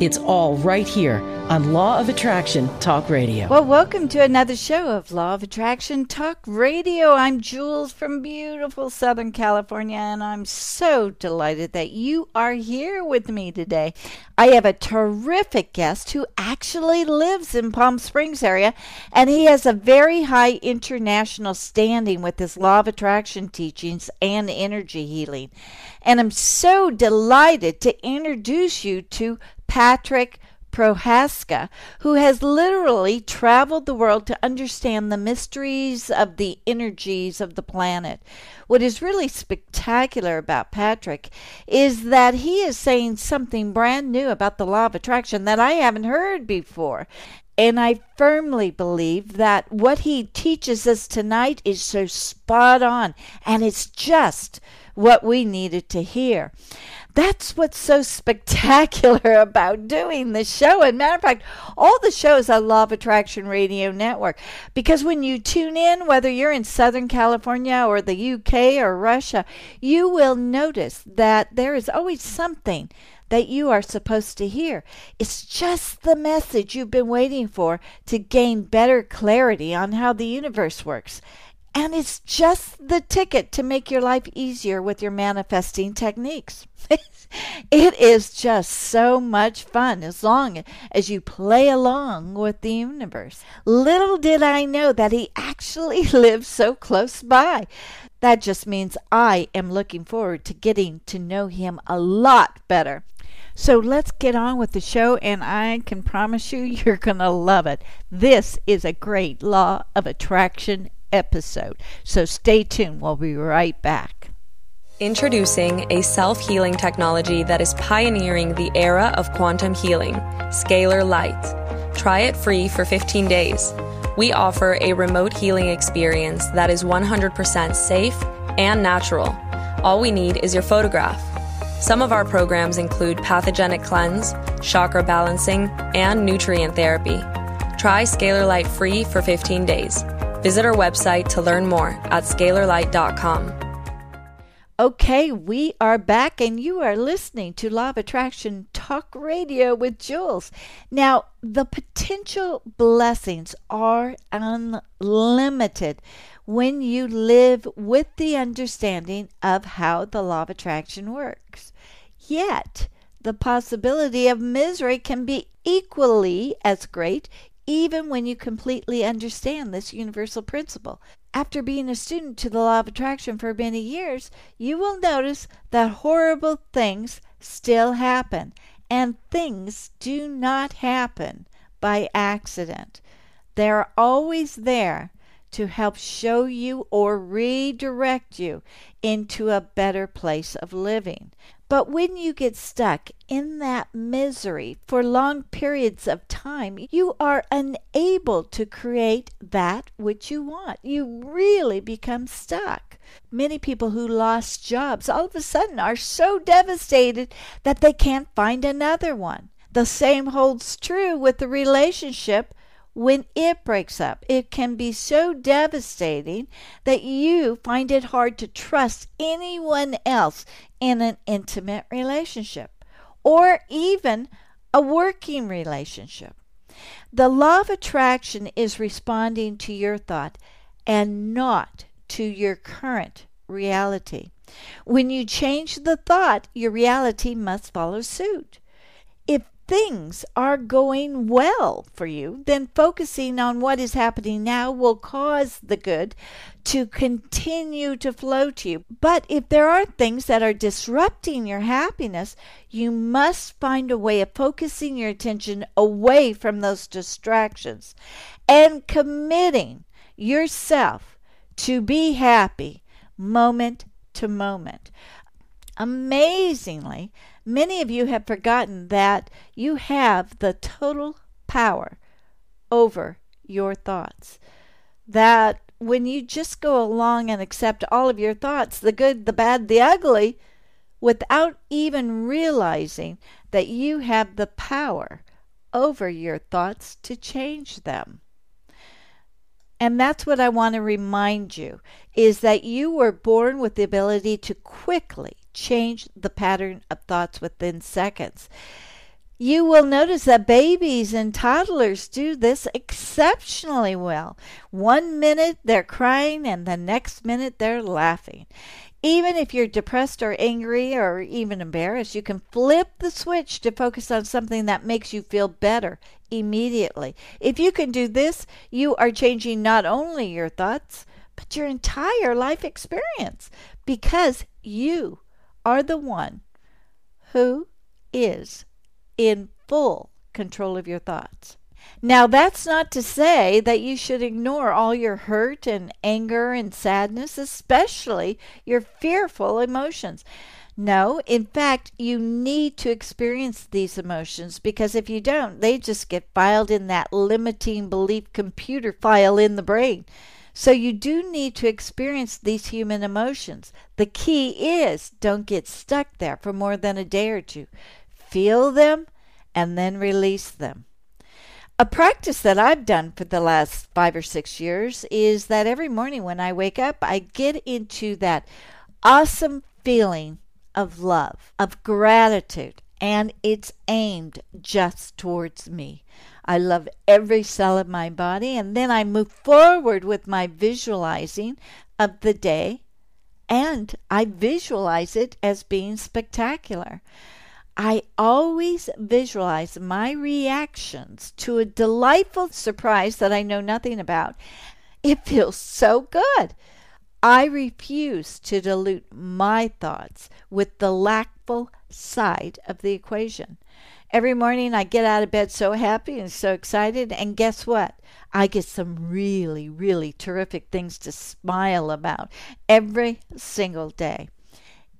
It's all right here on Law of Attraction Talk Radio. Well, welcome to another show of Law of Attraction Talk Radio. I'm Jules from beautiful Southern California, and I'm so delighted that you are here with me today. I have a terrific guest who actually lives in Palm Springs area, and he has a very high international standing with his Law of Attraction teachings and energy healing. And I'm so delighted to introduce you to Patrick Prohaska, who has literally traveled the world to understand the mysteries of the energies of the planet. What is really spectacular about Patrick is that he is saying something brand new about the law of attraction that I haven't heard before. And I firmly believe that what he teaches us tonight is so spot on, and it's just what we needed to hear. That's what's so spectacular about doing the show. And matter of fact, all the shows Law of Attraction Radio Network. Because when you tune in, whether you're in Southern California or the UK or Russia, you will notice that there is always something that you are supposed to hear. It's just the message you've been waiting for to gain better clarity on how the universe works. And it's just the ticket to make your life easier with your manifesting techniques. it is just so much fun as long as you play along with the universe. Little did I know that he actually lives so close by. That just means I am looking forward to getting to know him a lot better. So let's get on with the show, and I can promise you, you're going to love it. This is a great law of attraction episode. So stay tuned. We'll be right back. Introducing a self healing technology that is pioneering the era of quantum healing, Scalar Light. Try it free for 15 days. We offer a remote healing experience that is 100% safe and natural. All we need is your photograph. Some of our programs include pathogenic cleanse, chakra balancing, and nutrient therapy. Try Scalar Light free for 15 days. Visit our website to learn more at scalarlight.com. Okay, we are back, and you are listening to Law of Attraction Talk Radio with Jules. Now, the potential blessings are unlimited when you live with the understanding of how the Law of Attraction works. Yet, the possibility of misery can be equally as great even when you completely understand this universal principle. After being a student to the law of attraction for many years, you will notice that horrible things still happen, and things do not happen by accident. They're always there to help show you or redirect you into a better place of living. But when you get stuck in that misery for long periods of time, you are unable to create that which you want. You really become stuck. Many people who lost jobs all of a sudden are so devastated that they can't find another one. The same holds true with the relationship when it breaks up. It can be so devastating that you find it hard to trust anyone else in an intimate relationship or even a working relationship. The law of attraction is responding to your thought and not to your current reality. When you change the thought, your reality must follow suit. If things are going well for you, then focusing on what is happening now will cause the good to continue to flow to you. But if there are things that are disrupting your happiness, you must find a way of focusing your attention away from those distractions and committing yourself to be happy moment to moment. Amazingly, many of you have forgotten that you have the total power over your thoughts. That when you just go along and accept all of your thoughts, the good, the bad, the ugly, without even realizing that you have the power over your thoughts to change them. And that's what I want to remind you is that you were born with the ability to quickly change the pattern of thoughts within seconds. You will notice that babies and toddlers do this exceptionally well. One minute they're crying, and the next minute they're laughing. Even if you're depressed or angry or even embarrassed, you can flip the switch to focus on something that makes you feel better immediately. If you can do this, you are changing not only your thoughts, but your entire life experience because you are the one who is in full control of your thoughts. Now, that's not to say that you should ignore all your hurt and anger and sadness, especially your fearful emotions. No, in fact, you need to experience these emotions because if you don't, they just get filed in that limiting belief computer file in the brain. So you do need to experience these human emotions. The key is don't get stuck there for more than a day or two. Feel them and then release them. A practice that I've done for the last five or six years is that every morning when I wake up, I get into that awesome feeling of love, of gratitude, and it's aimed just towards me. I love every cell of my body, and then I move forward with my visualizing of the day, and I visualize it as being spectacular. I always visualize my reactions to a delightful surprise that I know nothing about. It feels so good. I refuse to dilute my thoughts with the lackful side of the equation. Every morning I get out of bed so happy and so excited, and guess what? I get some really, really terrific things to smile about every single day.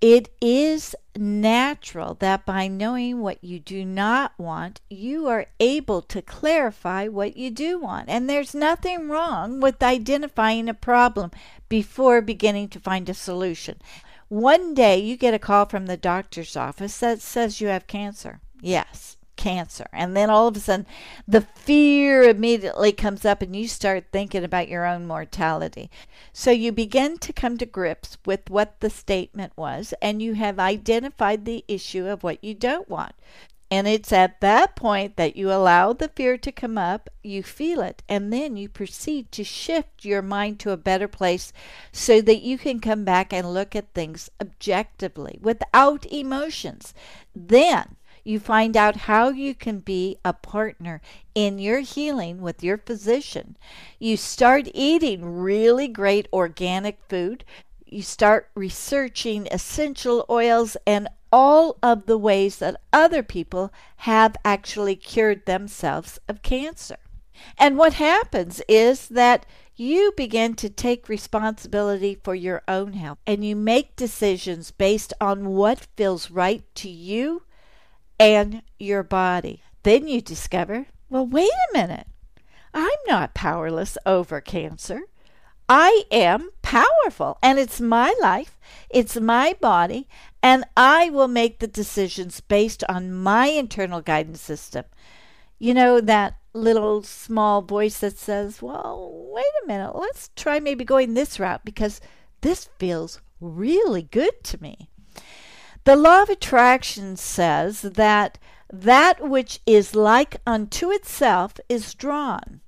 It is natural that by knowing what you do not want, you are able to clarify what you do want. And there's nothing wrong with identifying a problem before beginning to find a solution. One day you get a call from the doctor's office that says you have cancer. Yes cancer. And then all of a sudden, the fear immediately comes up, and you start thinking about your own mortality. So you begin to come to grips with what the statement was, and you have identified the issue of what you don't want. And it's at that point that you allow the fear to come up, you feel it, and then you proceed to shift your mind to a better place so that you can come back and look at things objectively without emotions. Then you find out how you can be a partner in your healing with your physician. You start eating really great organic food. You start researching essential oils and all of the ways that other people have actually cured themselves of cancer. And what happens is that you begin to take responsibility for your own health and you make decisions based on what feels right to you and your body. Then you discover, well, wait a minute. I'm not powerless over cancer. I am powerful, and it's my life, it's my body, and I will make the decisions based on my internal guidance system. You know, that little small voice that says, Well, wait a minute, let's try maybe going this route because this feels really good to me. The law of attraction says that that which is like unto itself is drawn.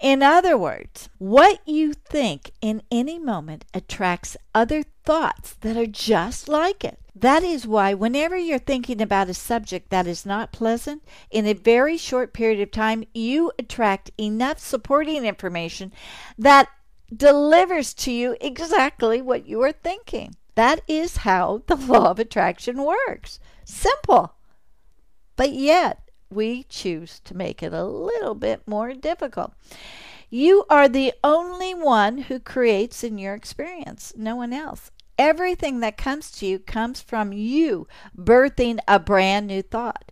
In other words, what you think in any moment attracts other thoughts that are just like it. That is why, whenever you're thinking about a subject that is not pleasant, in a very short period of time, you attract enough supporting information that delivers to you exactly what you are thinking. That is how the law of attraction works. Simple. But yet, we choose to make it a little bit more difficult. You are the only one who creates in your experience, no one else. Everything that comes to you comes from you birthing a brand new thought.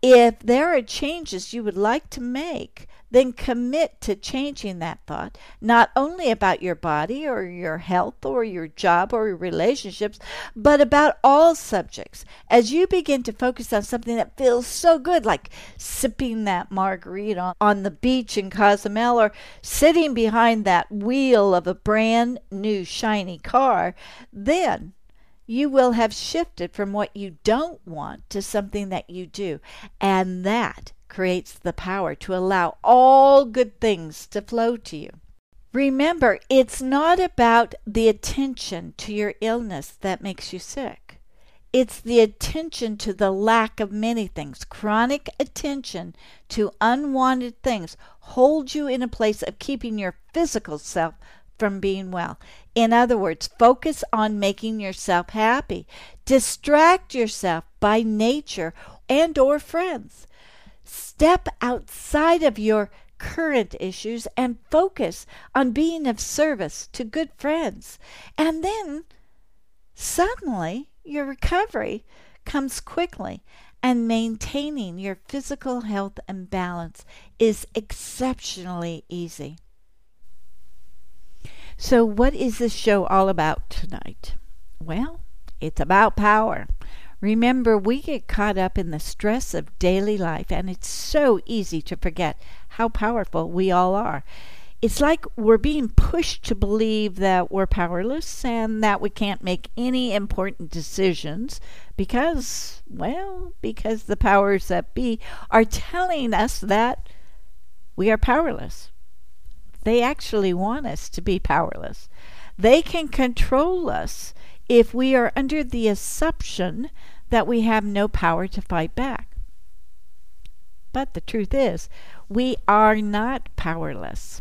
If there are changes you would like to make, then commit to changing that thought, not only about your body or your health or your job or your relationships, but about all subjects. As you begin to focus on something that feels so good, like sipping that margarita on the beach in Cozumel or sitting behind that wheel of a brand new shiny car, then you will have shifted from what you don't want to something that you do. And that creates the power to allow all good things to flow to you. Remember, it's not about the attention to your illness that makes you sick. It's the attention to the lack of many things. Chronic attention to unwanted things holds you in a place of keeping your physical self from being well. In other words, focus on making yourself happy. Distract yourself by nature and or friends. Step outside of your current issues and focus on being of service to good friends. And then suddenly your recovery comes quickly and maintaining your physical health and balance is exceptionally easy. So, what is this show all about tonight? Well, it's about power. Remember, we get caught up in the stress of daily life, and it's so easy to forget how powerful we all are. It's like we're being pushed to believe that we're powerless and that we can't make any important decisions because, well, because the powers that be are telling us that we are powerless. They actually want us to be powerless. They can control us if we are under the assumption that we have no power to fight back. But the truth is, we are not powerless.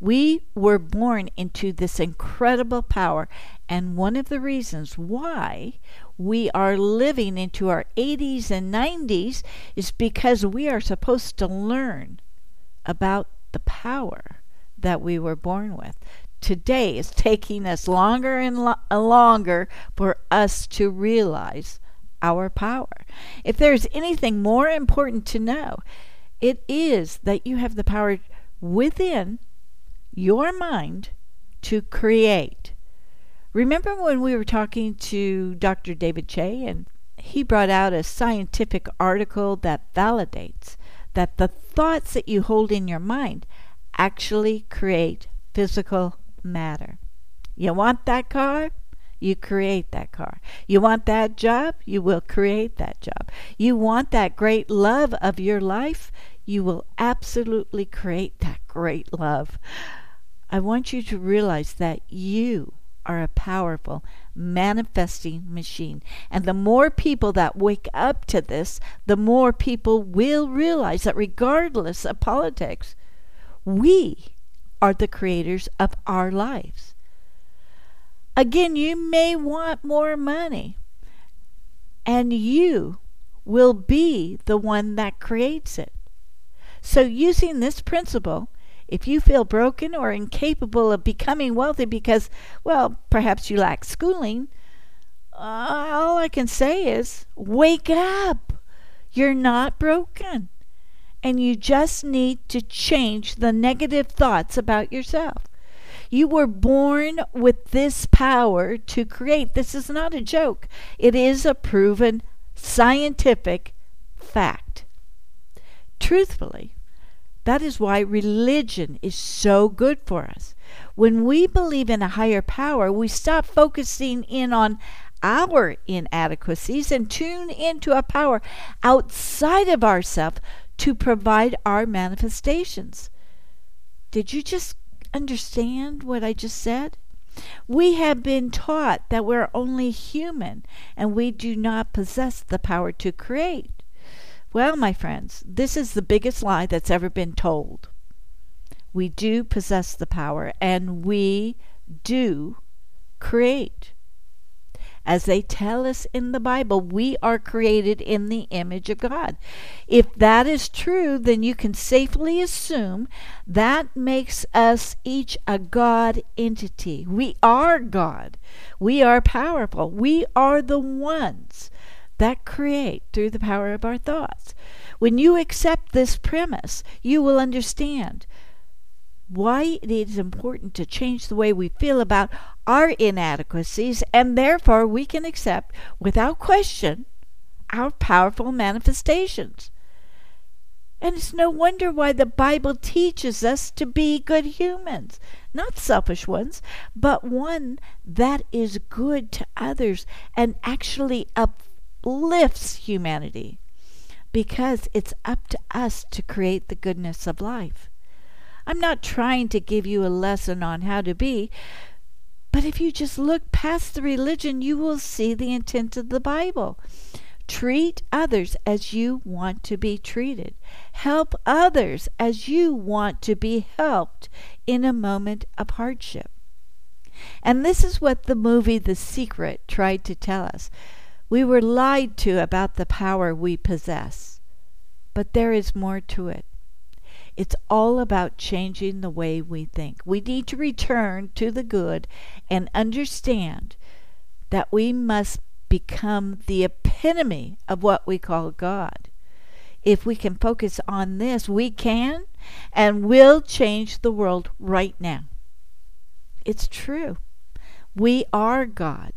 We were born into this incredible power, and one of the reasons why we are living into our 80s and 90s is because we are supposed to learn about the power that we were born with today is taking us longer and lo- longer for us to realize our power. If there's anything more important to know, it is that you have the power within your mind to create. Remember when we were talking to Dr. David Che and he brought out a scientific article that validates that the thoughts that you hold in your mind actually create physical matter. You want that car? You create that car. You want that job? You will create that job. You want that great love of your life? You will absolutely create that great love. I want you to realize that you are a powerful manifesting machine. And the more people that wake up to this, the more people will realize that regardless of politics, we are the creators of our lives. Again, you may want more money, and you will be the one that creates it. So, using this principle, if you feel broken or incapable of becoming wealthy because, well, perhaps you lack schooling, uh, all I can say is wake up. You're not broken and you just need to change the negative thoughts about yourself. You were born with this power to create. This is not a joke, it is a proven scientific fact. Truthfully, that is why religion is so good for us. When we believe in a higher power, we stop focusing in on our inadequacies and tune into a power outside of ourselves to provide our manifestations. Did you just understand what I just said? We have been taught that we're only human and we do not possess the power to create. Well, my friends, this is the biggest lie that's ever been told. We do possess the power and we do create. As they tell us in the Bible, we are created in the image of God. If that is true, then you can safely assume that makes us each a God entity. We are God. We are powerful. We are the ones that create through the power of our thoughts. When you accept this premise, you will understand why it is important to change the way we feel about our inadequacies, and therefore we can accept, without question, our powerful manifestations. And it's no wonder why the Bible teaches us to be good humans, not selfish ones, but one that is good to others and actually uplifts humanity. Because it's up to us to create the goodness of life. I'm not trying to give you a lesson on how to be, but if you just look past the religion, you will see the intent of the Bible. Treat others as you want to be treated. Help others as you want to be helped in a moment of hardship. And this is what the movie The Secret tried to tell us. We were lied to about the power we possess. But there is more to it. It's all about changing the way we think. We need to return to the good and understand that we must become the epitome of what we call God. If we can focus on this, we can and will change the world right now. It's true. We are God.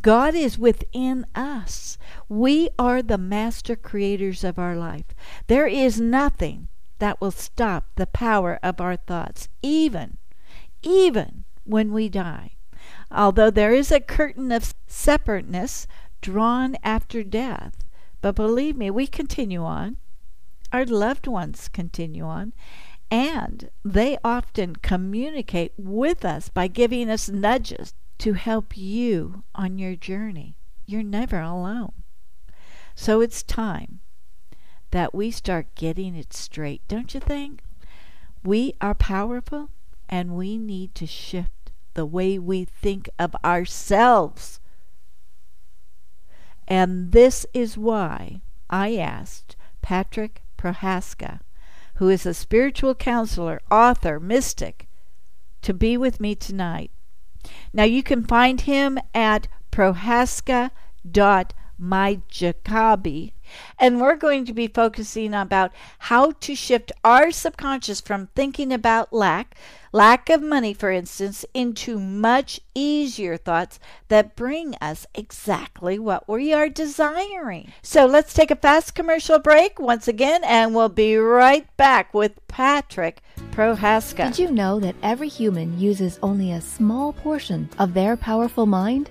God is within us. We are the master creators of our life. There is nothing that will stop the power of our thoughts, even, even when we die. Although there is a curtain of separateness drawn after death, but believe me, we continue on. Our loved ones continue on, and they often communicate with us by giving us nudges to help you on your journey. You're never alone. So it's time that we start getting it straight, don't you think? We are powerful and we need to shift the way we think of ourselves. And this is why I asked Patrick Prohaska, who is a spiritual counselor, author, mystic, to be with me tonight. Now you can find him at prohaska.mykajabi and we're going to be focusing about how to shift our subconscious from thinking about lack, lack of money, for instance, into much easier thoughts that bring us exactly what we are desiring. So let's take a fast commercial break once again, and we'll be right back with Patrick Prohaska. Did you know that every human uses only a small portion of their powerful mind?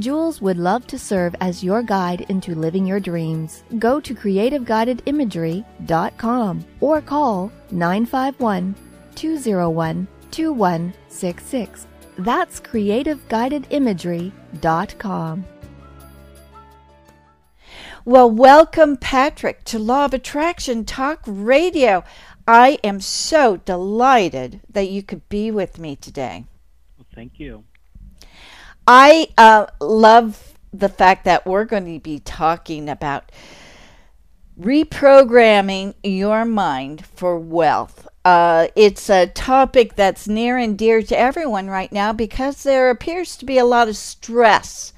Jules would love to serve as your guide into living your dreams. Go to creativeguidedimagery.com or call 951 201 2166. That's creativeguidedimagery.com. Well, welcome, Patrick, to Law of Attraction Talk Radio. I am so delighted that you could be with me today. Well, thank you. I uh, love the fact that we're going to be talking about reprogramming your mind for wealth. Uh, it's a topic that's near and dear to everyone right now because there appears to be a lot of stress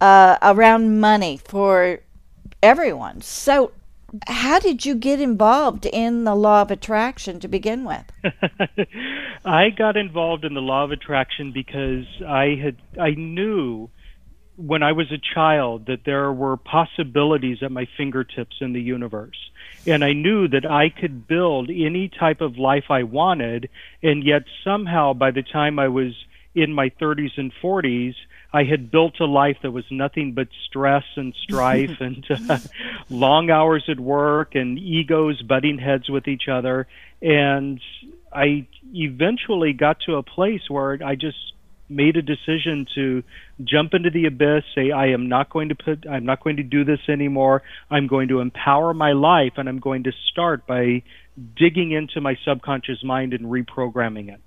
uh, around money for everyone. So, how did you get involved in the law of attraction to begin with? I got involved in the law of attraction because I had I knew when I was a child that there were possibilities at my fingertips in the universe. And I knew that I could build any type of life I wanted. And yet somehow by the time I was in my 30s and 40s, I had built a life that was nothing but stress and strife and uh, long hours at work and egos butting heads with each other. And I eventually got to a place where I just made a decision to jump into the abyss, say, I am not going to put, I'm not going to do this anymore. I'm going to empower my life and I'm going to start by digging into my subconscious mind and reprogramming it.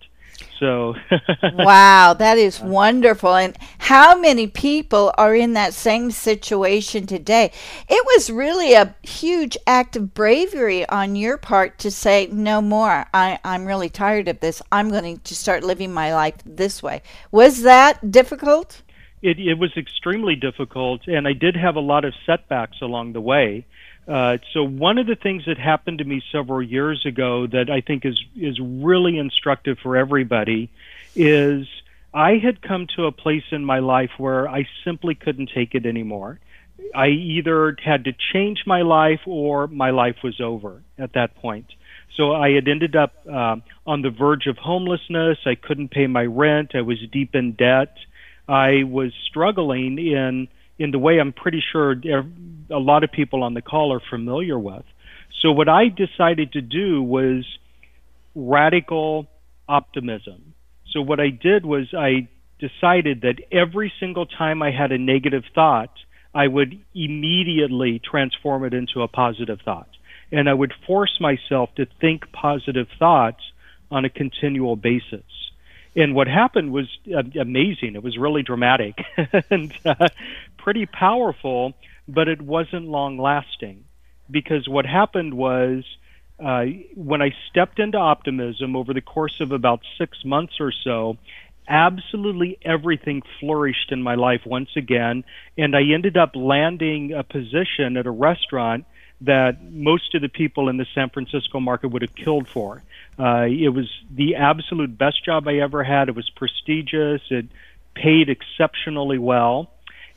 So, wow, that is uh, wonderful. And how many people are in that same situation today? It was really a huge act of bravery on your part to say, no more. I, I'm really tired of this. I'm going to start living my life this way. Was that difficult? It, it was extremely difficult, and I did have a lot of setbacks along the way. Uh, so one of the things that happened to me several years ago that I think is is really instructive for everybody is I had come to a place in my life where I simply couldn't take it anymore. I either had to change my life or my life was over at that point. So I had ended up uh, on the verge of homelessness. I couldn't pay my rent. I was deep in debt. I was struggling in in the way I'm pretty sure a lot of people on the call are familiar with. So what I decided to do was radical optimism. So what I did was I decided that every single time I had a negative thought, I would immediately transform it into a positive thought. And I would force myself to think positive thoughts on a continual basis and what happened was uh, amazing. It was really dramatic and uh, pretty powerful, but it wasn't long lasting because what happened was uh, when I stepped into optimism over the course of about six months or so, absolutely everything flourished in my life once again, and I ended up landing a position at a restaurant that most of the people in the San Francisco market would have killed for. Uh, it was the absolute best job I ever had. It was prestigious. It paid exceptionally well,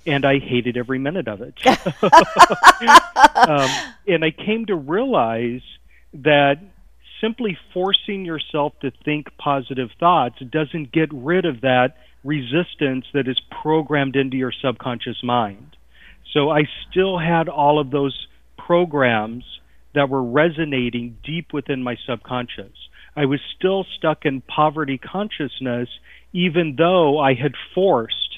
and I hated every minute of it. um, and I came to realize that simply forcing yourself to think positive thoughts doesn't get rid of that resistance that is programmed into your subconscious mind. So I still had all of those programs that were resonating deep within my subconscious. I was still stuck in poverty consciousness, even though I had forced,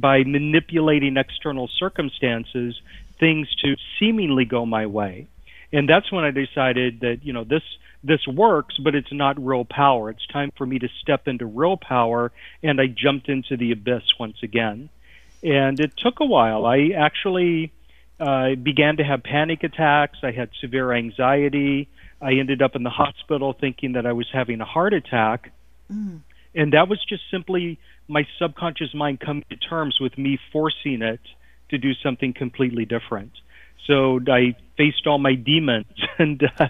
by manipulating external circumstances, things to seemingly go my way. And that's when I decided that, you know, this this works, but it's not real power. It's time for me to step into real power, and I jumped into the abyss once again. And it took a while. I actually uh, began to have panic attacks. I had severe anxiety. I ended up in the hospital thinking that I was having a heart attack. Mm. And that was just simply my subconscious mind come to terms with me forcing it to do something completely different. So I faced all my demons, and uh,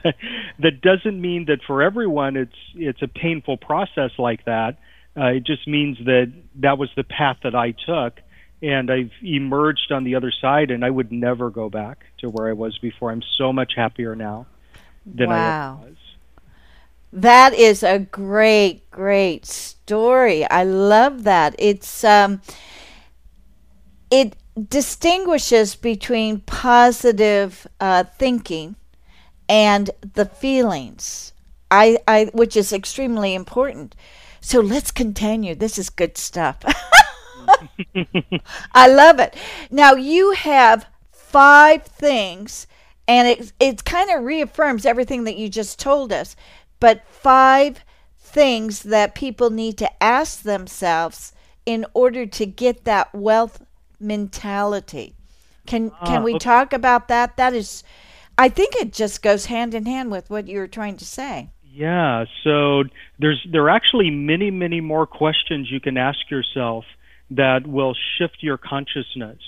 that doesn't mean that for everyone it's it's a painful process like that. Uh, it just means that that was the path that I took, and I've emerged on the other side, and I would never go back to where I was before. I'm so much happier now than wow. I was. That is a great, great story. I love that. It's um, it distinguishes between positive uh, thinking and the feelings. I, I, which is extremely important. So let's continue. This is good stuff. I love it. Now you have five things, and it it kind of reaffirms everything that you just told us. But five things that people need to ask themselves in order to get that wealth mentality. Can can we ah, okay. talk about that? That is, I think it just goes hand in hand with what you were trying to say. Yeah. So there's there are actually many many more questions you can ask yourself that will shift your consciousness.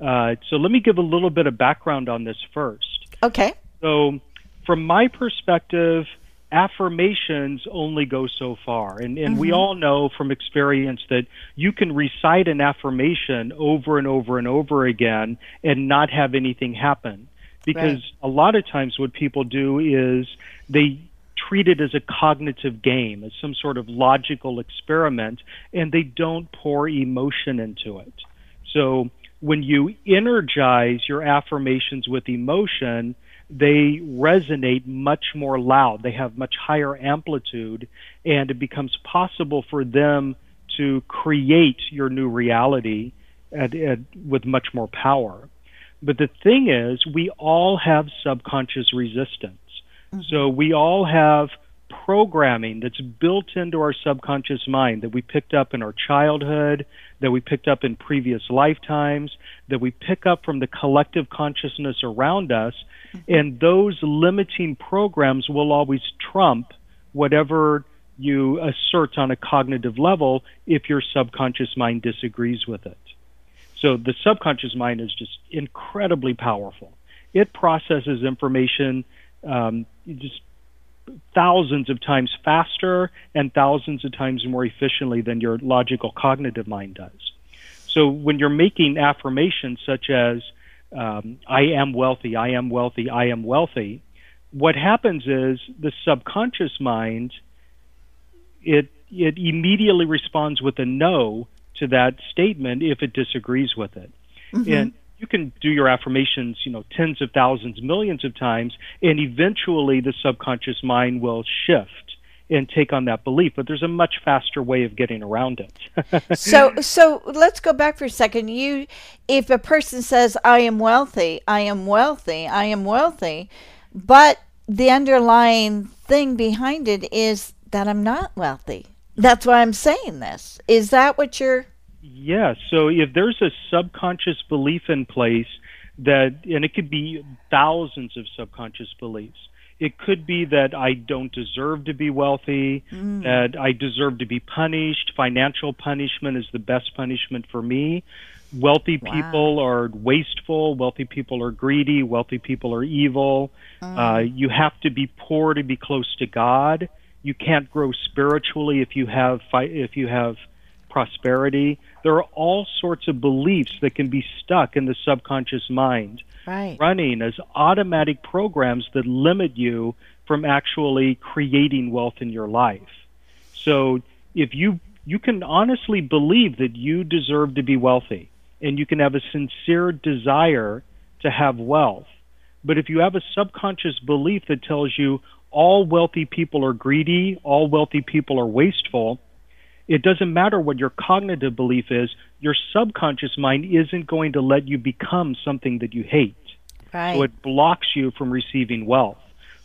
Uh, so let me give a little bit of background on this first. Okay. So, from my perspective, affirmations only go so far. And, and we Mhm. all know from experience that you can recite an affirmation over and over and over again and not have anything happen. Because Right. a lot of times what people do is they treat it as a cognitive game, as some sort of logical experiment, and they don't pour emotion into it. So when you energize your affirmations with emotion, they resonate much more loud. They have much higher amplitude, and it becomes possible for them to create your new reality at, at, with much more power. But the thing is, we all have subconscious resistance. Mm-hmm. So we all have programming that's built into our subconscious mind that we picked up in our childhood, that we picked up in previous lifetimes, that we pick up from the collective consciousness around us. And those limiting programs will always trump whatever you assert on a cognitive level if your subconscious mind disagrees with it. So the subconscious mind is just incredibly powerful. It processes information um, just thousands of times faster and thousands of times more efficiently than your logical cognitive mind does. So when you're making affirmations such as um, "I am wealthy," "I am wealthy," "I am wealthy," what happens is the subconscious mind it it immediately responds with a no to that statement if it disagrees with it. Mhm. And you can do your affirmations, you know, tens of thousands, millions of times, and eventually the subconscious mind will shift and take on that belief. But there's a much faster way of getting around it. so so let's go back for a second you if a person says i am wealthy i am wealthy i am wealthy but the underlying thing behind it is that i'm not wealthy that's why i'm saying this is that what you're Yeah. So if there's a subconscious belief in place that, and it could be thousands of subconscious beliefs. It could be that I don't deserve to be wealthy, Mm. that I deserve to be punished. Financial punishment is the best punishment for me. Wealthy Wow. people are wasteful. Wealthy people are greedy. Wealthy people are evil. Uh, you have to be poor to be close to God. You can't grow spiritually if you have fi- if you have prosperity. There are all sorts of beliefs that can be stuck in the subconscious mind, right running as automatic programs that limit you from actually creating wealth in your life. So if you you can honestly believe that you deserve to be wealthy and you can have a sincere desire to have wealth. But if you have a subconscious belief that tells you all wealthy people are greedy, all wealthy people are wasteful, it doesn't matter what your cognitive belief is, your subconscious mind isn't going to let you become something that you hate. right So it blocks you from receiving wealth.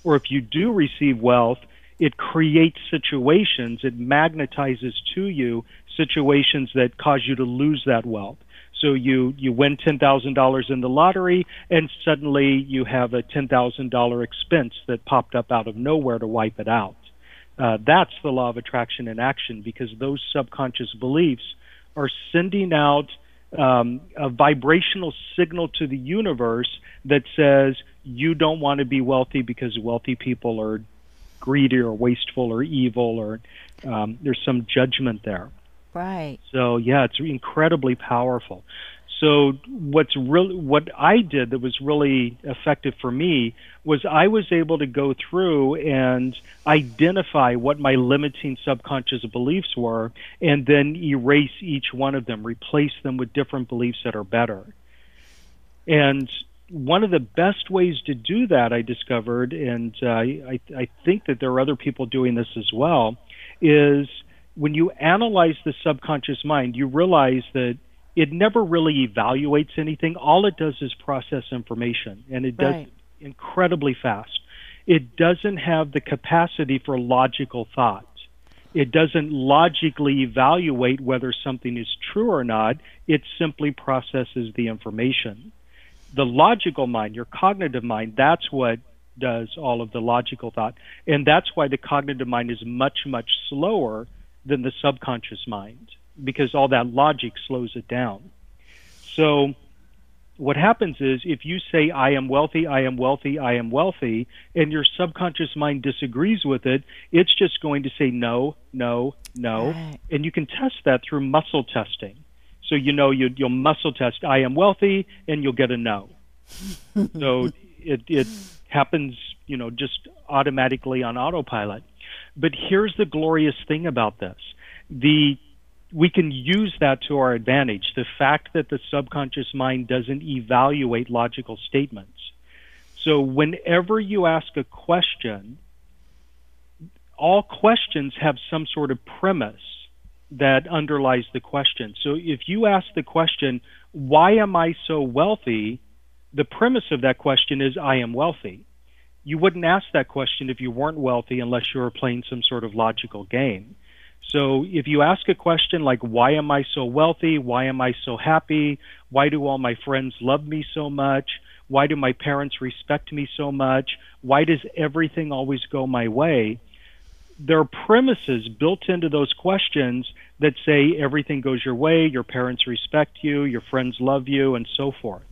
Or if you do receive wealth, it creates situations, it magnetizes to you situations that cause you to lose that wealth. So you, you win $10,000 in the lottery and suddenly you have a $10,000 expense that popped up out of nowhere to wipe it out. Uh, that's the law of attraction in action because those subconscious beliefs are sending out um, a vibrational signal to the universe that says you don't want to be wealthy because wealthy people are greedy or wasteful or evil or um, there's some judgment there. right So yeah, it's incredibly powerful. So what's really what I did that was really effective for me was I was able to go through and identify what my limiting subconscious beliefs were and then erase each one of them, replace them with different beliefs that are better. And one of the best ways to do that, I discovered, and uh, I, I think that there are other people doing this as well, is when you analyze the subconscious mind, you realize that it never really evaluates anything. All it does is process information, and it does Right. it incredibly fast. It doesn't have the capacity for logical thought. It doesn't logically evaluate whether something is true or not. It simply processes the information. The logical mind, your cognitive mind, that's what does all of the logical thought. And that's why the cognitive mind is much, much slower than the subconscious mind because all that logic slows it down. So what happens is if you say, I am wealthy, I am wealthy, I am wealthy, and your subconscious mind disagrees with it, it's just going to say no, no, no. Right. And you can test that through muscle testing. So you know you, you'll muscle test, I am wealthy, and you'll get a no. so it, it happens, you know, just automatically on autopilot. But here's the glorious thing about this. The we can use that to our advantage. The fact that the subconscious mind doesn't evaluate logical statements. So whenever you ask a question, all questions have some sort of premise that underlies the question. So if you ask the question, why am I so wealthy? The premise of that question is, I am wealthy. You wouldn't ask that question if you weren't wealthy unless you were playing some sort of logical game. So if you ask a question like, why am I so wealthy? Why am I so happy? Why do all my friends love me so much? Why do my parents respect me so much? Why does everything always go my way? There are premises built into those questions that say everything goes your way, your parents respect you, your friends love you, and so forth.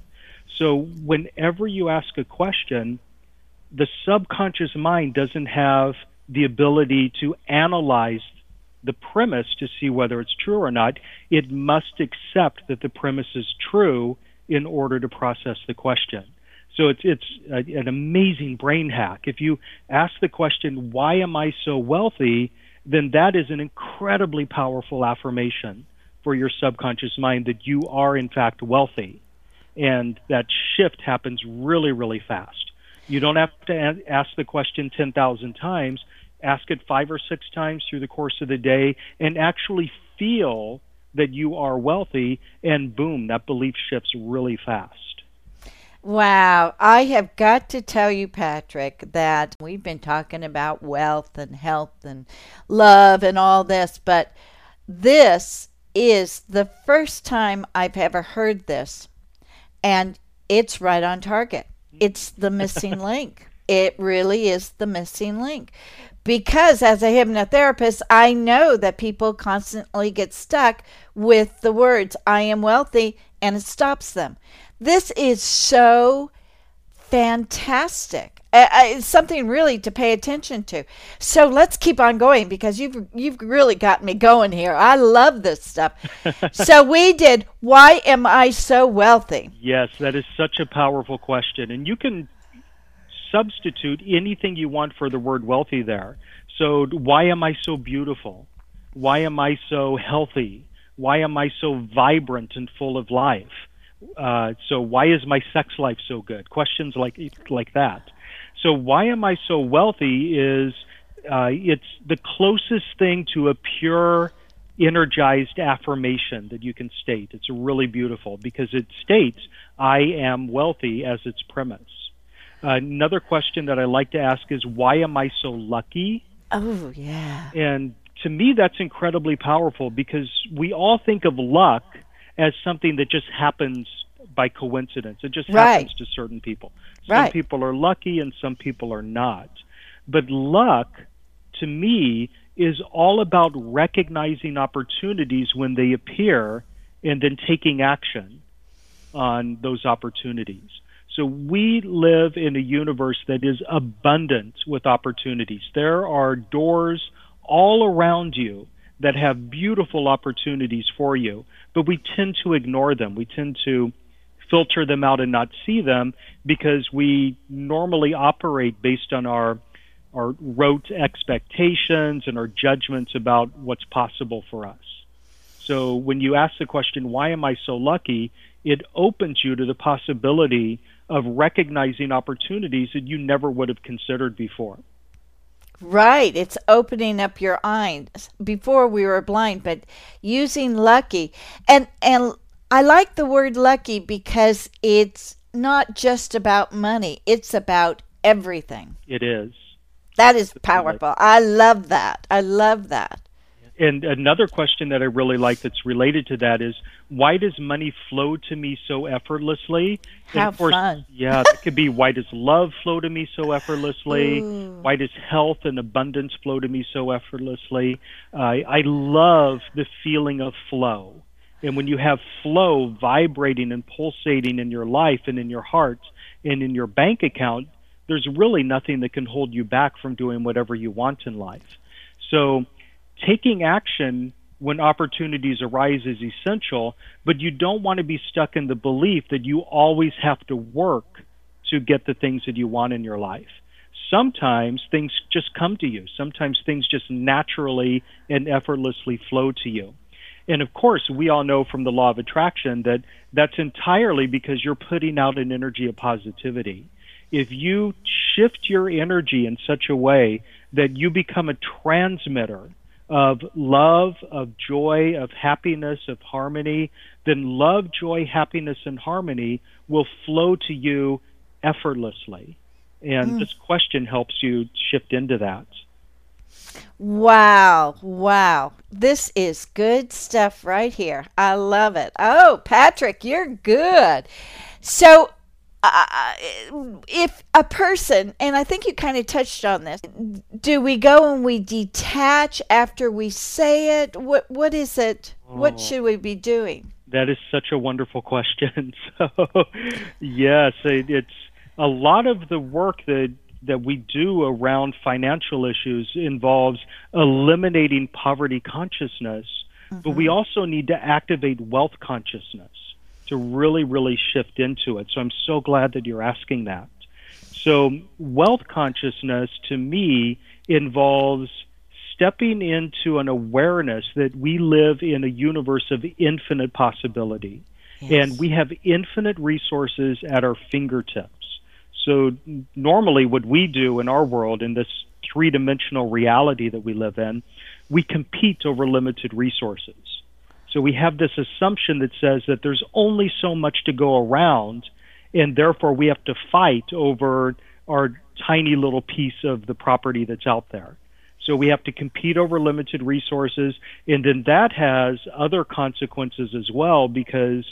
So whenever you ask a question, the subconscious mind doesn't have the ability to analyze the premise to see whether it's true or not. It must accept that the premise is true in order to process the question. So it's it's a, an amazing brain hack. If you ask the question, "Why am I so wealthy?" then that is an incredibly powerful affirmation for your subconscious mind that you are in fact wealthy, and that shift happens really really fast. You don't have to ask the question ten thousand times ask it five or six times through the course of the day and actually feel that you are wealthy and boom that belief shifts really fast Wow. I have got to tell you, Patrick, that we've been talking about wealth and health and love and all this, but this is the first time I've ever heard this. And it's right on target. It's the missing link. It really is the missing link. Because as a hypnotherapist, I know that people constantly get stuck with the words, I am wealthy, and it stops them. This is so fantastic. It's something really to pay attention to. So let's keep on going because you've you've really got me going here. I love this stuff. so we did. Why am I so wealthy? yes that is such a powerful question and you can substitute anything you want for the word wealthy there. So why am i so beautiful? Why am i so healthy? Why am i so vibrant and full of life? Uh, so why is my sex life so good? Questions like like that. So why am i so wealthy is uh, it's the closest thing to a pure energized affirmation that you can state. It's really beautiful because it states i am wealthy as its premise another question that i like to ask is why am i so lucky Oh yeah. and to me, that's incredibly powerful because we all think of luck as something that just happens by coincidence. It just Right. happens to certain people. Some Right. people are lucky and some people are not. But luck, to me, is all about recognizing opportunities when they appear and then taking action on those opportunities. So we live in a universe that is abundant with opportunities. There are doors all around you that have beautiful opportunities for you, but we tend to ignore them. We tend to filter them out and not see them because we normally operate based on our our rote expectations and our judgments about what's possible for us. So when you ask the question, why am I so lucky? It opens you to the possibility of recognizing opportunities that you never would have considered before. Right. It's opening up your eyes. Before we were blind, but using lucky. And and I like the word lucky because it's not just about money. It's about everything. It is. That is powerful. I love that. I love that. And another question that I really like that's related to that is why does money flow to me so effortlessly? Of course, fun. yeah, that could be why does love flow to me so effortlessly? Ooh. Why does health and abundance flow to me so effortlessly? Uh, I love the feeling of flow. And when you have flow vibrating and pulsating in your life and in your heart and in your bank account, there's really nothing that can hold you back from doing whatever you want in life. So, taking action when opportunities arise is essential, but you don't want to be stuck in the belief that you always have to work to get the things that you want in your life. Sometimes things just come to you. Sometimes things just naturally and effortlessly flow to you. And of course, we all know from the law of attraction that that's entirely because you're putting out an energy of positivity. If you shift your energy in such a way that you become a transmitter of love, of joy, of happiness, of harmony, then love, joy, happiness, and harmony will flow to you effortlessly. And mm. this question helps you shift into that. Wow, wow. This is good stuff right here. I love it. Oh, Patrick, you're good. So, uh, if a person, and I think you kind of touched on this, do we go and we detach after we say it? What What is it? Oh, what should we be doing? That is such a wonderful question. So, yes, it, it's a lot of the work that that we do around financial issues involves eliminating poverty consciousness, mm-hmm. but we mm-hmm. also need to activate wealth consciousness to really, really shift into it. So I'm so glad that you're asking that. So, wealth consciousness to me involves stepping into an awareness that we live in a universe of infinite possibility. Yes. And we have infinite resources at our fingertips. So, normally, what we do in our world, in this three dimensional reality that we live in, we compete over limited resources. So we have this assumption that says that there's only so much to go around, and therefore we have to fight over our tiny little piece of the property that's out there. So we have to compete over limited resources, and then that has other consequences as well because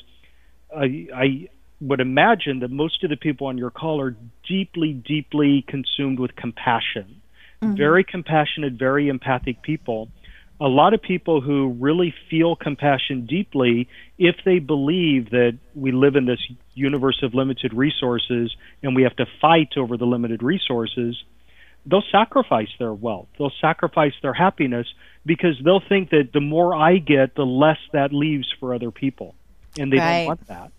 I, I would imagine that most of the people on your call are deeply, deeply consumed with compassion. Mm-hmm. Very compassionate, very empathic people a lot of people who really feel compassion deeply, if they believe that we live in this universe of limited resources and we have to fight over the limited resources, they'll sacrifice their wealth. They'll sacrifice their happiness because they'll think that the more I get, the less that leaves for other people. And they right. don't want that.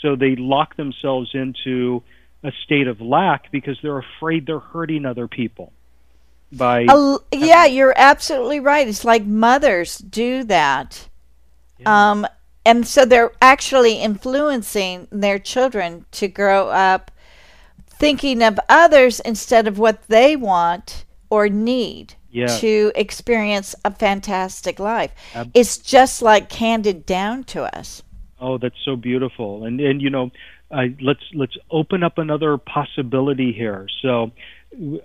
So they lock themselves into a state of lack because they're afraid they're hurting other people by yeah you're absolutely right. It's like mothers do that. Yeah. um and so they're actually influencing their children to grow up thinking of others instead of what they want or need yeah. to experience a fantastic life. Ab- it's just like handed down to us. Oh that's so beautiful. And and you know uh, let's let's open up another possibility here so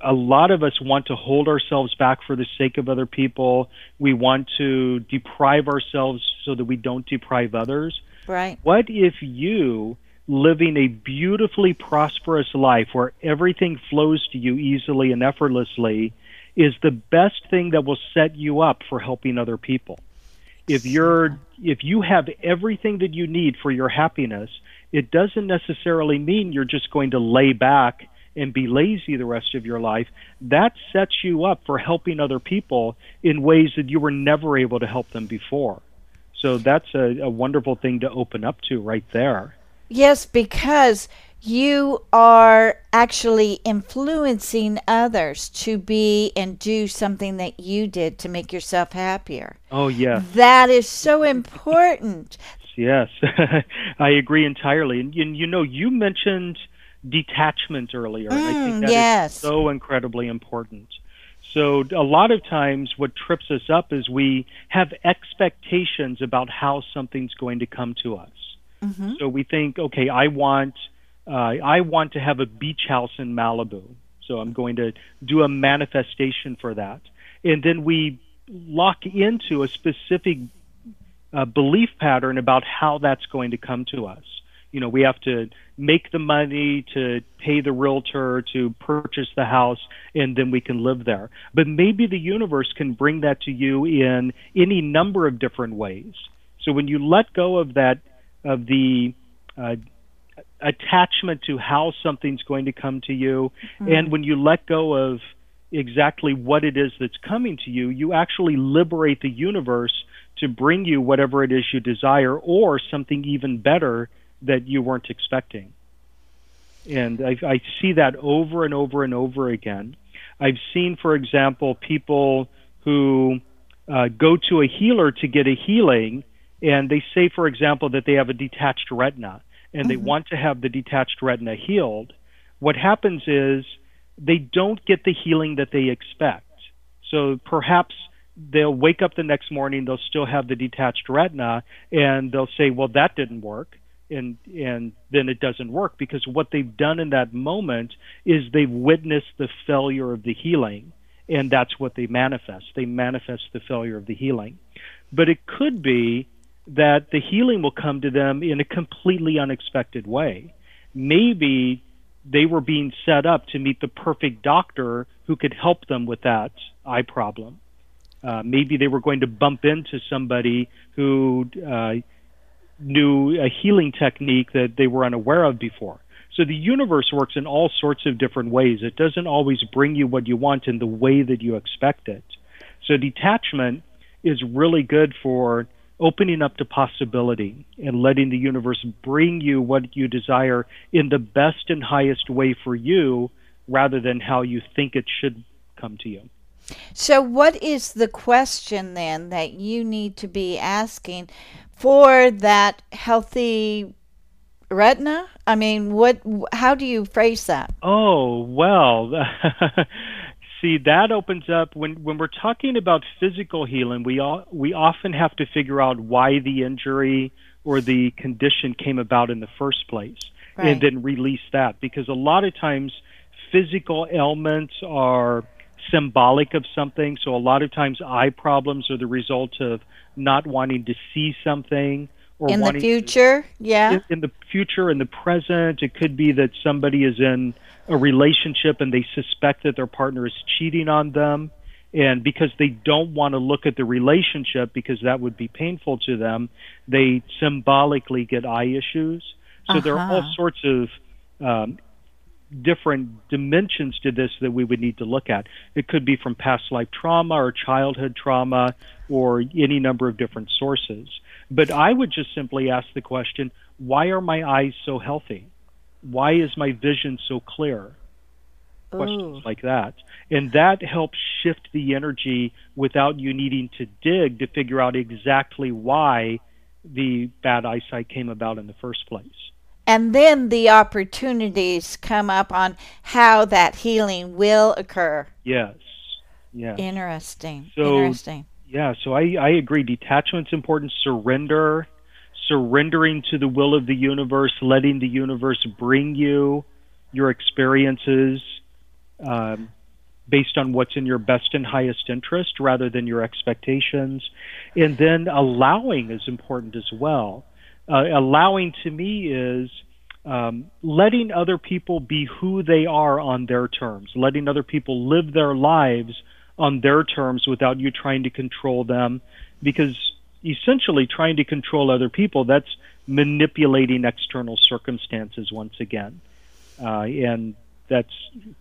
a lot of us want to hold ourselves back for the sake of other people. We want to deprive ourselves so that we don't deprive others. Right. What if you living a beautifully prosperous life where everything flows to you easily and effortlessly is the best thing that will set you up for helping other people. If you're if you have everything that you need for your happiness, it doesn't necessarily mean you're just going to lay back and be lazy the rest of your life, that sets you up for helping other people in ways that you were never able to help them before. So that's a, a wonderful thing to open up to right there. Yes, because you are actually influencing others to be and do something that you did to make yourself happier. Oh, yeah. That is so important. Yes, I agree entirely. And, and you know, you mentioned detachment earlier. Mm, and I think mm, that yes. is so incredibly important. So a lot of times what trips us up is we have expectations about how something's going to come to us. Mm-hmm. So we think, okay, I want uh, I want to have a beach house in Malibu. So I'm going to do a manifestation for that. And then we lock into a specific uh, belief pattern about how that's going to come to us. You know we have to make the money to pay the realtor to purchase the house and then we can live there. But maybe the universe can bring that to you in any number of different ways. So when you let go of that, of the uh, attachment to how something's going to come to you, mm-hmm. and when you let go of exactly what it is that's coming to you, you actually liberate the universe to bring you whatever it is you desire or something even better that you weren't expecting. And I, I see that over and over and over again. I've seen, for example, people who uh, go to a healer to get a healing, and they say, for example, that they have a detached retina and mm-hmm. they want to have the detached retina healed. What happens is they don't get the healing that they expect. So perhaps they'll wake up the next morning, they'll still have the detached retina, and they'll say, "Well, that didn't work." And and then it doesn't work because what they've done in that moment is they've witnessed the failure of the healing, and that's what they manifest. They manifest the failure of the healing. But it could be that the healing will come to them in a completely unexpected way. Maybe they were being set up to meet the perfect doctor who could help them with that eye problem. Uh, maybe they were going to bump into somebody who uh, knew a healing technique that they were unaware of before. So the universe works in all sorts of different ways. It doesn't always bring you what you want in the way that you expect it. So detachment is really good for opening up to possibility and letting the universe bring you what you desire in the best and highest way for you rather than how you think it should come to you. So, what is the question then that you need to be asking for that healthy retina? I mean, what? How do you phrase that? Oh well, see that opens up when when we're talking about physical healing we all, we often have to figure out why the injury or the condition came about in the first place right. and then release that because a lot of times physical ailments are symbolic of something. So a lot of times eye problems are the result of not wanting to see something or in the future to, yeah. In, in the future in the present. It could be that somebody is in a relationship and they suspect that their partner is cheating on them. And because they don't want to look at the relationship because that would be painful to them they symbolically get eye issues. So uh-huh. there are all uh-huh. sorts of um, different dimensions to this that we would need to look at it could be from past life trauma or childhood trauma or any number of different sources but i would just simply ask the question why are my eyes so healthy why is my vision so clear? Questions Ooh. like that. And that helps shift the energy without you needing to dig to figure out exactly why the bad eyesight came about in the first place. And then the opportunities come up on how that healing will occur. Yes. Yeah. Interesting. So, Interesting. Yeah, so I, I agree. Detachment's important. Surrender surrendering to the will of the universe, letting the universe bring you your experiences um, based on what's in your best and highest interest rather than your expectations. And then allowing is important as well. Uh, allowing to me is um, letting other people be who they are on their terms, letting other people live their lives on their terms without you trying to control them. Because essentially trying to control other people. That's manipulating external circumstances once again. Uh, and that's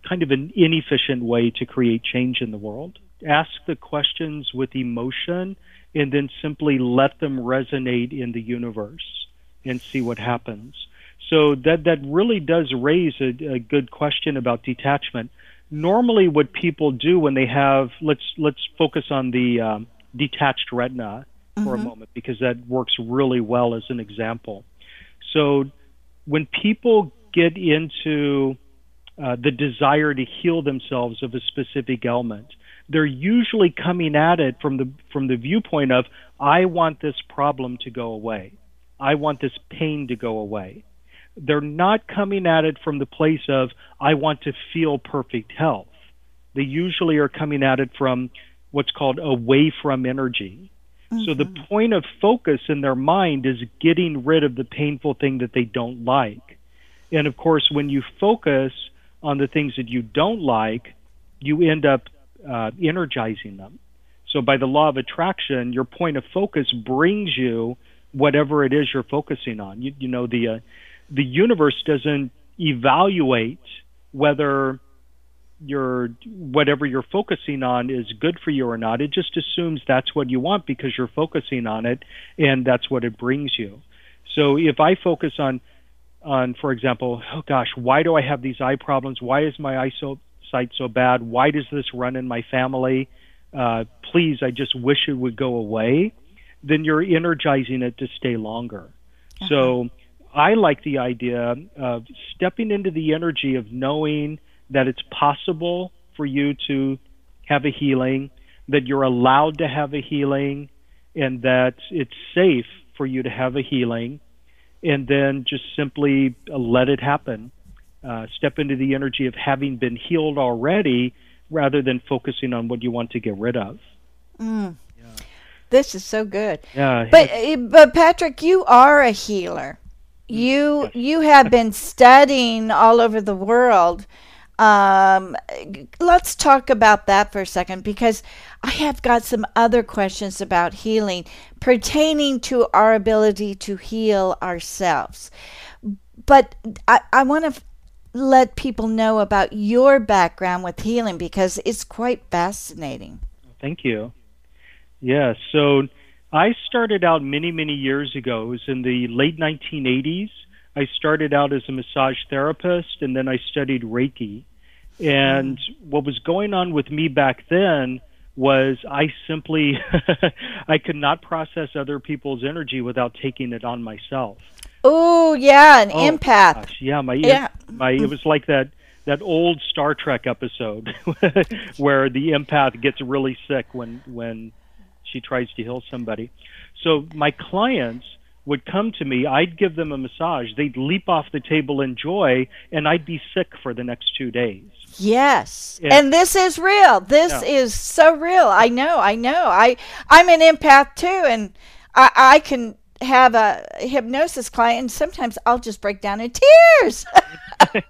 kind of an inefficient way to create change in the world. Ask the questions with emotion and then simply let them resonate in the universe and see what happens. So that that really does raise a, a good question about detachment. Normally, what people do when they have let's let's focus on the um, detached retina for mm-hmm. a moment because that works really well as an example. So when people get into uh, the desire to heal themselves of a specific ailment, they're usually coming at it from the from the viewpoint of I want this problem to go away. I want this pain to go away. They're not coming at it from the place of I want to feel perfect health. They usually are coming at it from what's called away from energy. So the mm-hmm. point of focus in their mind is getting rid of the painful thing that they don't like. And of course, when you focus on the things that you don't like, you end up uh, energizing them. So by the law of attraction, your point of focus brings you whatever it is you're focusing on. You, you know, the uh, the universe doesn't evaluate whether your whatever you're focusing on is good for you or not. It just assumes that's what you want because you're focusing on it, and that's what it brings you. So if I focus on on, for example, oh gosh, why do I have these eye problems? Why is my eye so bad? Why does this run in my family? Uh, please, I just wish it would go away. Then you're energizing it to stay longer. Uh-huh. So I like the idea of stepping into the energy of knowing that it's possible for you to have a healing, that you're allowed to have a healing, and that it's safe for you to have a healing, and then just simply let it happen. Uh, step into the energy of having been healed already rather than focusing on what you want to get rid of. Mm. Yeah. This is so good. Yeah. But eh, but Patrick, you are a healer. Mm, you yes. you have been studying all over the world um, let's talk about that for a second because I have got some other questions about healing pertaining to our ability to heal ourselves. But I, I want to let people know about your background with healing because it's quite fascinating. Thank you. Yeah, so I started out many, many years ago. It was in the late 1980s I started out as a massage therapist and then I studied Reiki. And what was going on with me back then was I simply I could not process other people's energy without taking it on myself. Oh yeah, an oh, empath. Gosh, yeah, my yeah. my it was like that that old Star Trek episode where the empath gets really sick when when she tries to heal somebody. So my clients would come to me, I'd give them a massage, they'd leap off the table in joy, and I'd be sick for the next two days. Yes. Yeah. And this is real. This yeah. is so real. I know, I know. I I'm an empath too and I, I can have a hypnosis client and sometimes I'll just break down in tears. it,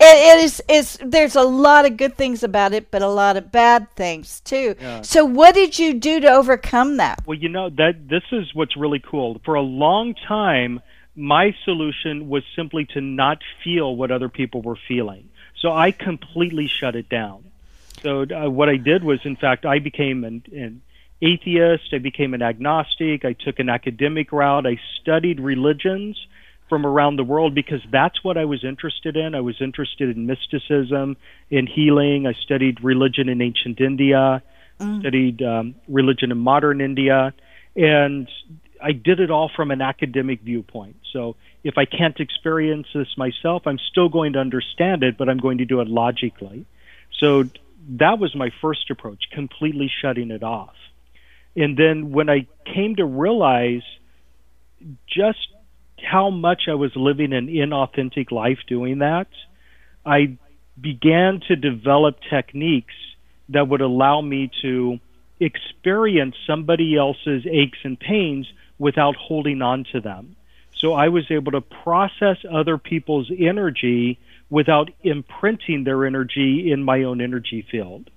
it is is there's a lot of good things about it, but a lot of bad things too. Yeah. So what did you do to overcome that? Well, you know that this is what's really cool. For a long time, my solution was simply to not feel what other people were feeling. So I completely shut it down. So uh, what I did was, in fact, I became an, an atheist. I became an agnostic. I took an academic route. I studied religions from around the world because that's what I was interested in. I was interested in mysticism, in healing. I studied religion in ancient India, mm. studied um, religion in modern India, and I did it all from an academic viewpoint. So if I can't experience this myself, I'm still going to understand it, but I'm going to do it logically. So that was my first approach, completely shutting it off. And then when I came to realize just how much I was living an inauthentic life doing that, I began to develop techniques that would allow me to experience somebody else's aches and pains without holding on to them. So I was able to process other people's energy without imprinting their energy in my own energy field.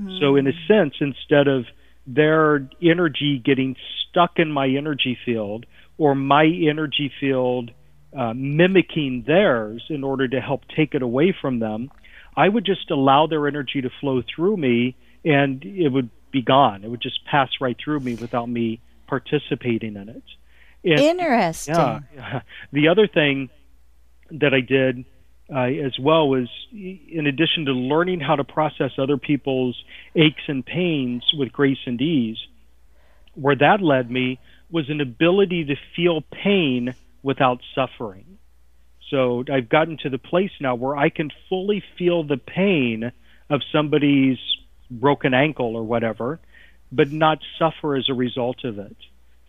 Mm. So, in a sense, instead of their energy getting stuck in my energy field, or my energy field uh, mimicking theirs in order to help take it away from them, I would just allow their energy to flow through me and it would be gone. It would just pass right through me without me participating in it. And, Interesting. Yeah. The other thing that I did uh, as well was, in addition to learning how to process other people's aches and pains with grace and ease, where that led me was an ability to feel pain without suffering. So I've gotten to the place now where I can fully feel the pain of somebody's broken ankle or whatever, but not suffer as a result of it.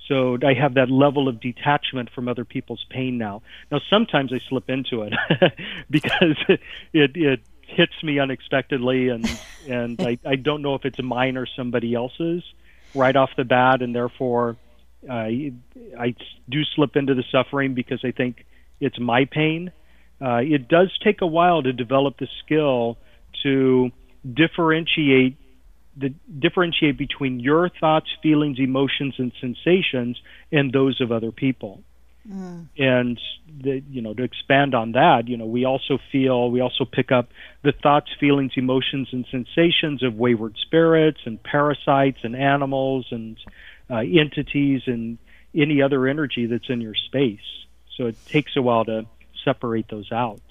So I have that level of detachment from other people's pain now. Now sometimes I slip into it because it, it, it hits me unexpectedly and and I, I don't know if it's mine or somebody else's right off the bat and therefore I I do slip into the suffering because I think it's my pain. Uh, it does take a while to develop the skill to differentiate the differentiate between your thoughts, feelings, emotions, and sensations and those of other people. Mm. And the, you know, to expand on that, you know, we also feel, we also pick up the thoughts, feelings, emotions, and sensations of wayward spirits and parasites and animals and uh, entities and any other energy that's in your space. So it takes a while to separate those out.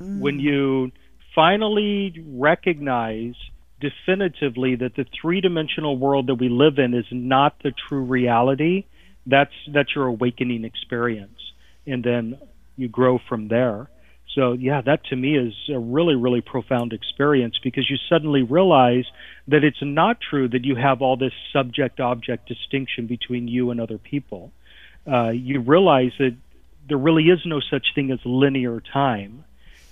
Mm. When you finally recognize definitively that the three-dimensional world that we live in is not the true reality, that's that's your awakening experience, and then you grow from there. So yeah, that to me is a really really profound experience because you suddenly realize that it's not true that you have all this subject object distinction between you and other people. Uh, you realize that there really is no such thing as linear time,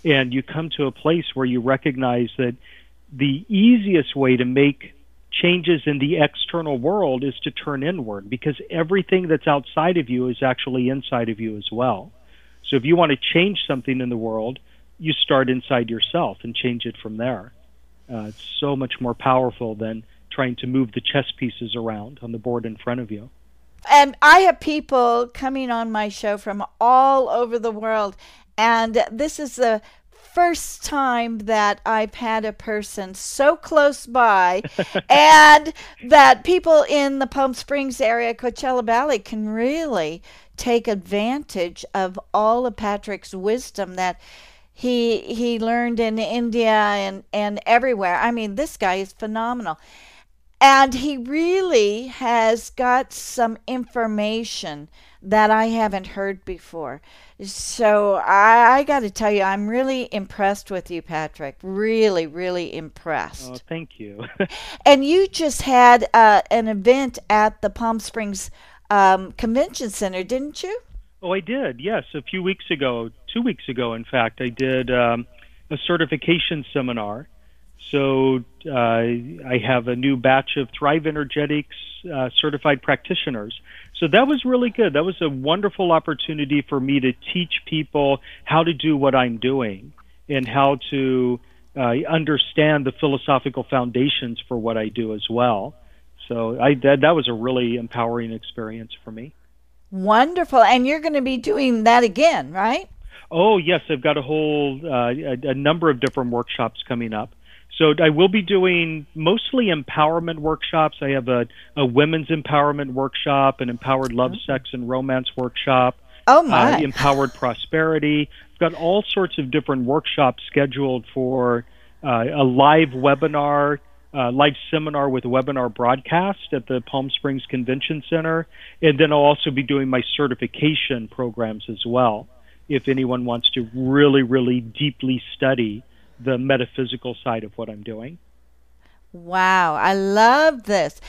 and you come to a place where you recognize that the easiest way to make changes in the external world is to turn inward because everything that's outside of you is actually inside of you as well. So if you want to change something in the world, you start inside yourself and change it from there. Uh, it's so much more powerful than trying to move the chess pieces around on the board in front of you. And I have people coming on my show from all over the world. And this is the first time that I've had a person so close by and that people in the Palm Springs area, Coachella Valley, can really take advantage of all of Patrick's wisdom that he he learned in India and, and everywhere. I mean, this guy is phenomenal. And he really has got some information that I haven't heard before. So I, I got to tell you, I'm really impressed with you, Patrick. Really, really impressed. Oh, thank you. and you just had uh, an event at the Palm Springs um, Convention Center, didn't you? Oh, I did. Yes, a few weeks ago, two weeks ago, in fact, I did um, a certification seminar. So uh, I have a new batch of Thrive Energetics uh, certified practitioners so that was really good. That was a wonderful opportunity for me to teach people how to do what I'm doing and how to uh, understand the philosophical foundations for what I do as well. So I that, that was a really empowering experience for me. Wonderful, and you're going to be doing that again, right? Oh yes, I've got a whole uh, a, a number of different workshops coming up. So I will be doing mostly empowerment workshops. I have a, a women's empowerment workshop, an empowered love, mm-hmm. sex, and romance workshop. Oh my! Uh, empowered prosperity. I've got all sorts of different workshops scheduled for uh, a live webinar, uh, live seminar with webinar broadcast at the Palm Springs Convention Center, and then I'll also be doing my certification programs as well. If anyone wants to really, really deeply study the metaphysical side of what I'm doing. Wow, I love this.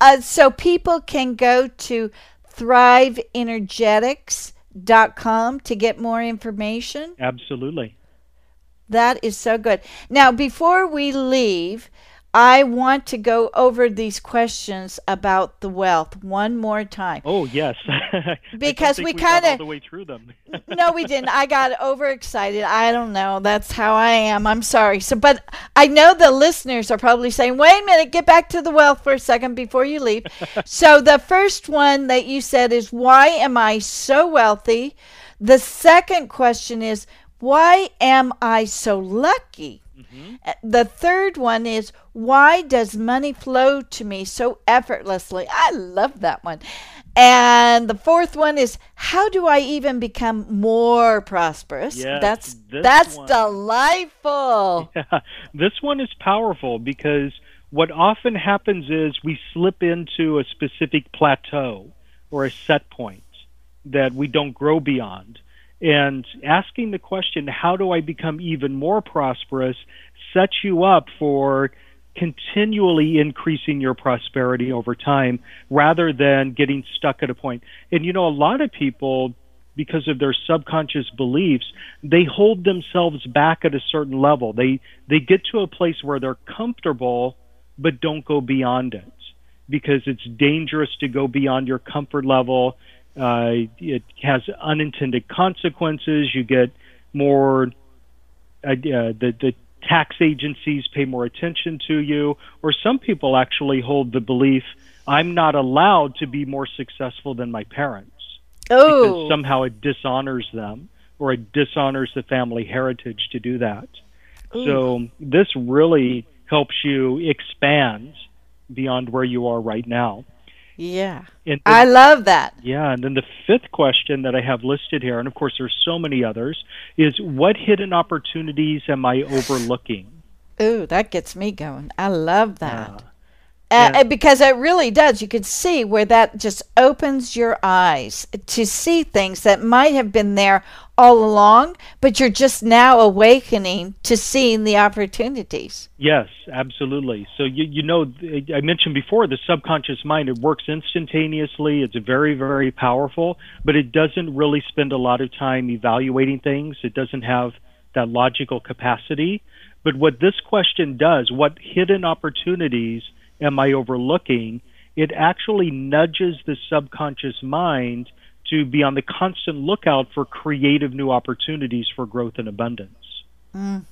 Uh, so people can go to thriveenergetics.com to get more information? Absolutely. That is so good. Now, before we leave, I want to go over these questions about the wealth one more time. Oh yes, because we, we kind of the way through them. no, we didn't. I got overexcited. I don't know. That's how I am. I'm sorry. So, but I know the listeners are probably saying, "Wait a minute, get back to the wealth for a second before you leave." so, the first one that you said is, "Why am I so wealthy?" The second question is, "Why am I so lucky?" Mm-hmm. Uh, the third one is why does money flow to me so effortlessly? I love that one. And the fourth one is how do I even become more prosperous? Yes, that's that's one. delightful. Yeah, this one is powerful because what often happens is we slip into a specific plateau or a set point that we don't grow beyond and asking the question, how do I become even more prosperous, sets you up for continually increasing your prosperity over time rather than getting stuck at a point. And you know, a lot of people, because of their subconscious beliefs, they hold themselves back at a certain level. They they get to a place where they're comfortable but don't go beyond it because it's dangerous to go beyond your comfort level uh, it has unintended consequences. You get more uh, the the tax agencies pay more attention to you, or some people actually hold the belief I'm not allowed to be more successful than my parents oh. because somehow it dishonors them or it dishonors the family heritage to do that. Ooh. So this really helps you expand beyond where you are right now. Yeah. And I love that. Yeah, and then the fifth question that I have listed here, and of course there's so many others, is what hidden opportunities am I overlooking? Ooh, that gets me going. I love that. Uh, Yeah. because it really does. You can see where that just opens your eyes to see things that might have been there all along, but you're just now awakening to seeing the opportunities. Yes, absolutely. So you you know I mentioned before the subconscious mind it works instantaneously. It's very very powerful, but it doesn't really spend a lot of time evaluating things. It doesn't have that logical capacity. But what this question does, what hidden opportunities am I overlooking? It actually nudges the subconscious mind to be on the constant lookout for creative new opportunities for growth and abundance. Mm.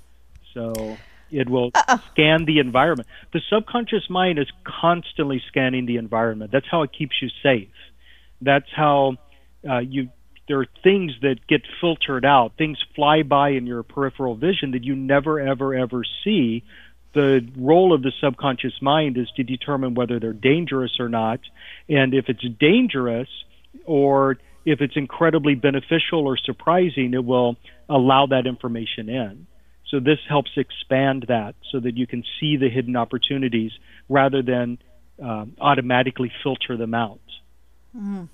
So it will scan the environment. The subconscious mind is constantly scanning the environment. That's how it keeps you safe. That's how uh, you. There are things that get filtered out. Things fly by in your peripheral vision that you never, ever, ever see. The role of the subconscious mind is to determine whether they're dangerous or not, and if it's dangerous or if it's incredibly beneficial or surprising, it will allow that information in. So this helps expand that so that you can see the hidden opportunities rather than um, automatically filter them out. Mm.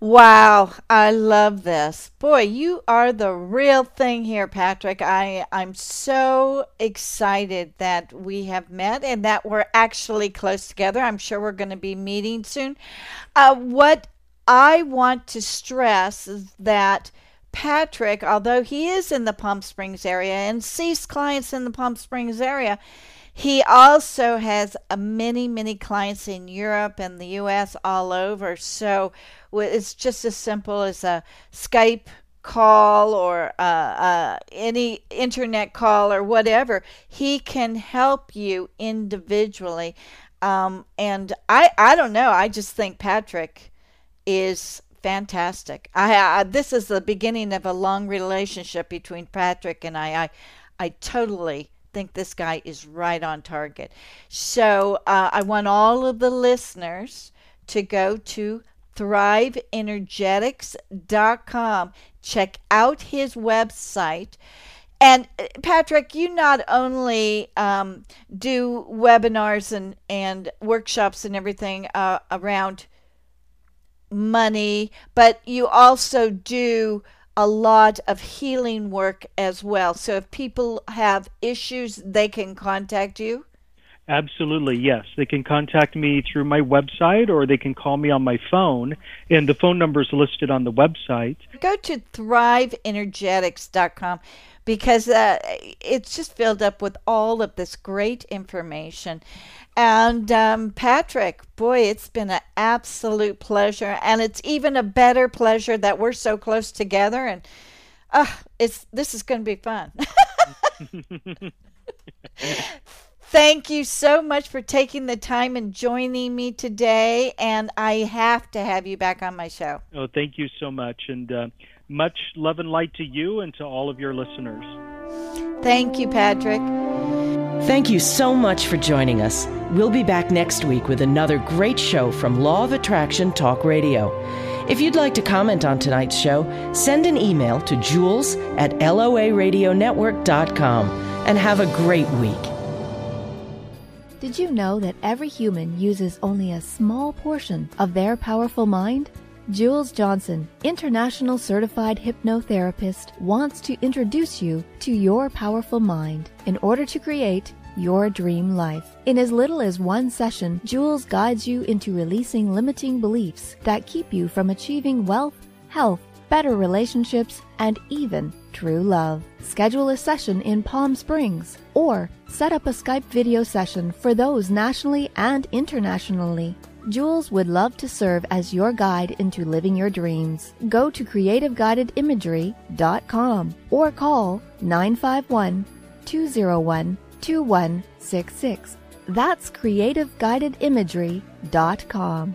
Wow, I love this. Boy, you are the real thing here, Patrick. I I'm so excited that we have met and that we're actually close together. I'm sure we're going to be meeting soon. Uh, what I want to stress is that Patrick, although he is in the Palm Springs area and sees clients in the Palm Springs area, he also has uh, many, many clients in Europe and the U.S. all over. So it's just as simple as a Skype call or uh, uh, any internet call or whatever. He can help you individually. Um, and I, I don't know. I just think Patrick is fantastic. I, I this is the beginning of a long relationship between Patrick and I. I, I totally think this guy is right on target. So uh, I want all of the listeners to go to thriveenergetics.com. Check out his website. And uh, Patrick, you not only um, do webinars and, and workshops and everything uh, around money, but you also do a lot of healing work as well. So if people have issues, they can contact you. Absolutely, yes. They can contact me through my website or they can call me on my phone, and the phone number is listed on the website. Go to thriveenergetics.com because uh, it's just filled up with all of this great information. And um, Patrick, boy, it's been an absolute pleasure, and it's even a better pleasure that we're so close together. And uh, it's this is going to be fun. Thank you so much for taking the time and joining me today. And I have to have you back on my show. Oh, thank you so much. And uh, much love and light to you and to all of your listeners. Thank you, Patrick. Thank you so much for joining us. We'll be back next week with another great show from Law of Attraction Talk Radio. If you'd like to comment on tonight's show, send an email to jules at loaradionetwork.com and have a great week. Did you know that every human uses only a small portion of their powerful mind? Jules Johnson, international certified hypnotherapist, wants to introduce you to your powerful mind in order to create your dream life. In as little as one session, Jules guides you into releasing limiting beliefs that keep you from achieving wealth, health, better relationships, and even true love. Schedule a session in Palm Springs or set up a Skype video session for those nationally and internationally. Jules would love to serve as your guide into living your dreams. Go to creativeguidedimagery.com or call 951 201 2166. That's creativeguidedimagery.com.